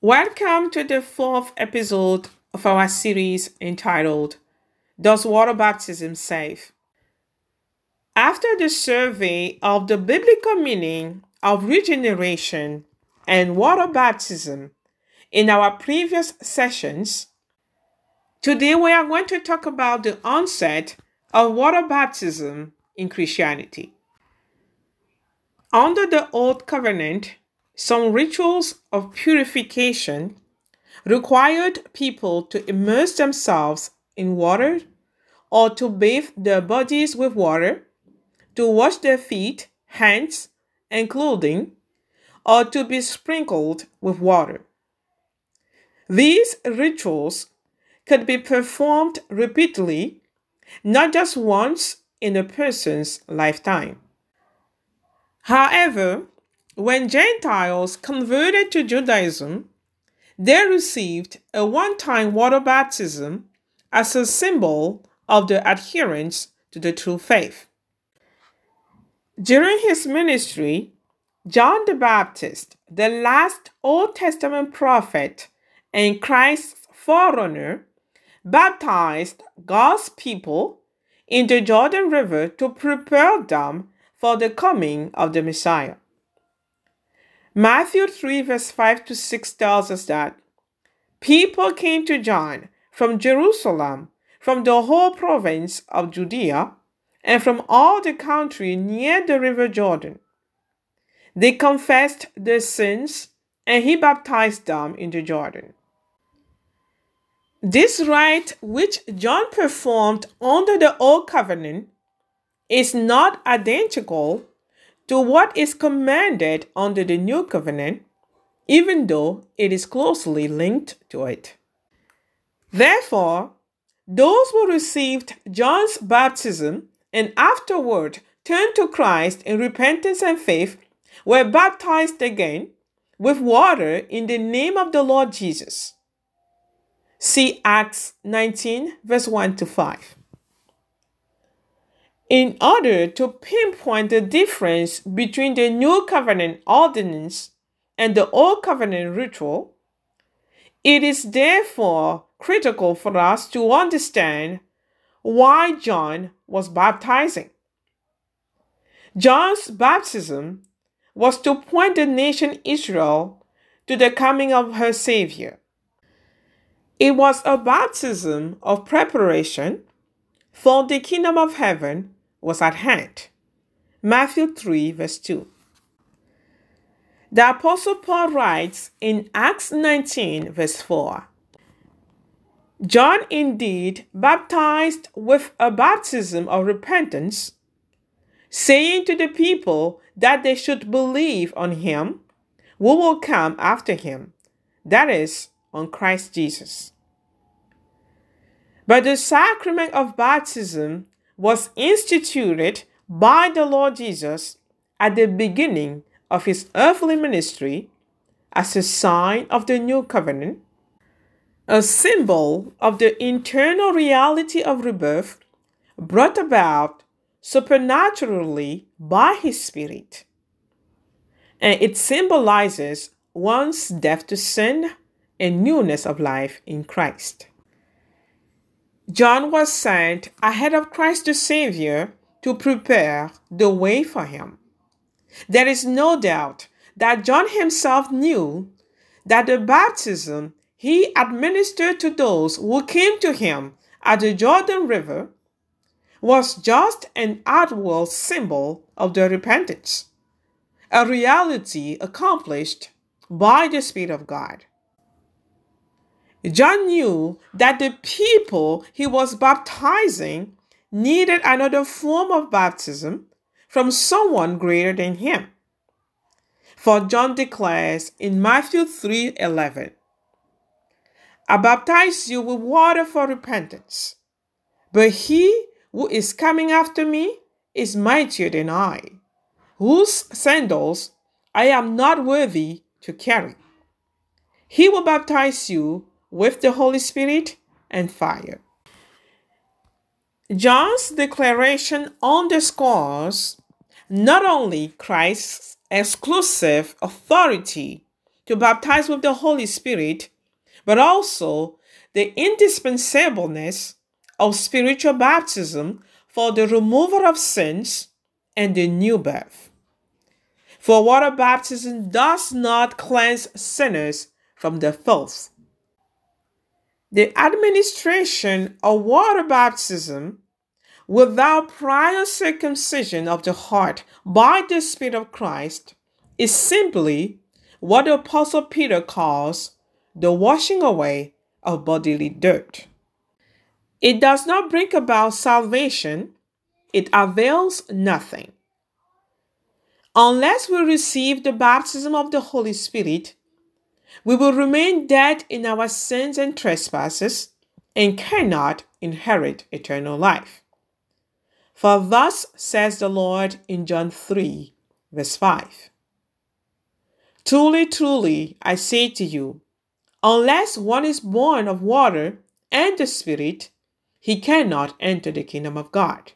Welcome to the fourth episode of our series entitled Does Water Baptism Save? After the survey of the biblical meaning of regeneration and water baptism in our previous sessions, today we are going to talk about the onset of water baptism in Christianity. Under the Old Covenant, some rituals of purification required people to immerse themselves in water or to bathe their bodies with water, to wash their feet, hands, and clothing, or to be sprinkled with water. These rituals could be performed repeatedly, not just once in a person's lifetime. However, when Gentiles converted to Judaism, they received a one time water baptism as a symbol of their adherence to the true faith. During his ministry, John the Baptist, the last Old Testament prophet and Christ's forerunner, baptized God's people in the Jordan River to prepare them for the coming of the Messiah. Matthew 3, verse 5 to 6 tells us that people came to John from Jerusalem, from the whole province of Judea, and from all the country near the river Jordan. They confessed their sins, and he baptized them in the Jordan. This rite, which John performed under the Old Covenant, is not identical to what is commanded under the new covenant, even though it is closely linked to it. Therefore, those who received John's baptism and afterward turned to Christ in repentance and faith were baptized again with water in the name of the Lord Jesus. See Acts 19, verse 1 to 5. In order to pinpoint the difference between the New Covenant ordinance and the Old Covenant ritual, it is therefore critical for us to understand why John was baptizing. John's baptism was to point the nation Israel to the coming of her Savior. It was a baptism of preparation for the kingdom of heaven was at hand. Matthew 3, verse 2. The Apostle Paul writes in Acts 19, verse 4 John indeed baptized with a baptism of repentance, saying to the people that they should believe on him who will come after him, that is, on Christ Jesus. But the sacrament of baptism was instituted by the Lord Jesus at the beginning of his earthly ministry as a sign of the new covenant, a symbol of the internal reality of rebirth brought about supernaturally by his Spirit. And it symbolizes one's death to sin and newness of life in Christ. John was sent ahead of Christ the Savior to prepare the way for him. There is no doubt that John himself knew that the baptism he administered to those who came to him at the Jordan River was just an outward symbol of their repentance, a reality accomplished by the Spirit of God. John knew that the people he was baptizing needed another form of baptism from someone greater than him. For John declares in Matthew 3:11, I baptize you with water for repentance, but he who is coming after me is mightier than I, whose sandals I am not worthy to carry. He will baptize you with the Holy Spirit and fire. John's declaration underscores not only Christ's exclusive authority to baptize with the Holy Spirit, but also the indispensableness of spiritual baptism for the removal of sins and the new birth. For water baptism does not cleanse sinners from their filth. The administration of water baptism without prior circumcision of the heart by the Spirit of Christ is simply what the Apostle Peter calls the washing away of bodily dirt. It does not bring about salvation, it avails nothing. Unless we receive the baptism of the Holy Spirit, we will remain dead in our sins and trespasses and cannot inherit eternal life. For thus says the Lord in John 3, verse 5 Truly, truly, I say to you, unless one is born of water and the Spirit, he cannot enter the kingdom of God.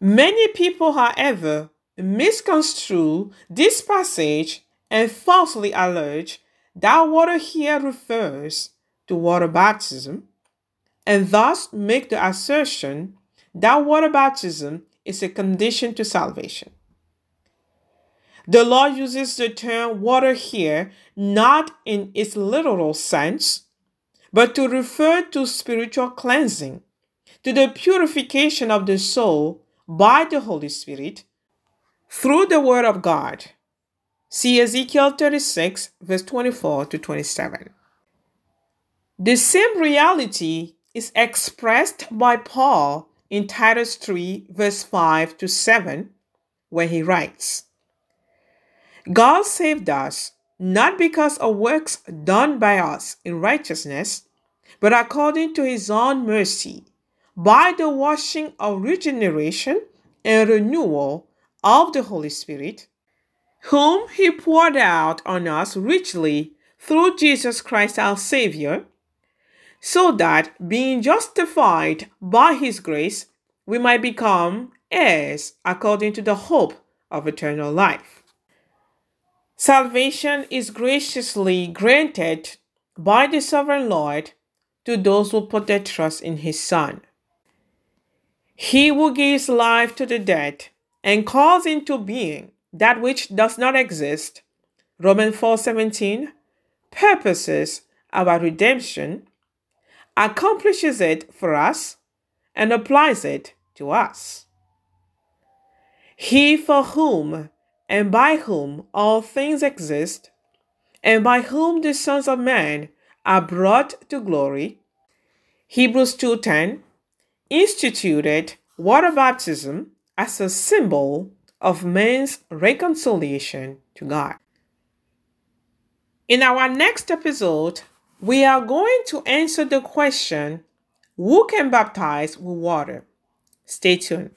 Many people, however, misconstrue this passage and falsely allege that water here refers to water baptism, and thus make the assertion that water baptism is a condition to salvation. The law uses the term water here not in its literal sense, but to refer to spiritual cleansing, to the purification of the soul by the Holy Spirit through the Word of God. See Ezekiel 36, verse 24 to 27. The same reality is expressed by Paul in Titus 3, verse 5 to 7, where he writes God saved us not because of works done by us in righteousness, but according to his own mercy, by the washing of regeneration and renewal of the Holy Spirit, whom he poured out on us richly through Jesus Christ our Savior so that being justified by his grace, we might become heirs according to the hope of eternal life. Salvation is graciously granted by the sovereign Lord to those who put their trust in his Son. He who gives life to the dead and calls into being that which does not exist, Romans 4:17, purposes our redemption accomplishes it for us, and applies it to us. He for whom and by whom all things exist, and by whom the sons of man are brought to glory, Hebrews 2:10 instituted water baptism as a symbol of man's reconciliation to God. In our next episode, we are going to answer the question who can baptize with water? Stay tuned.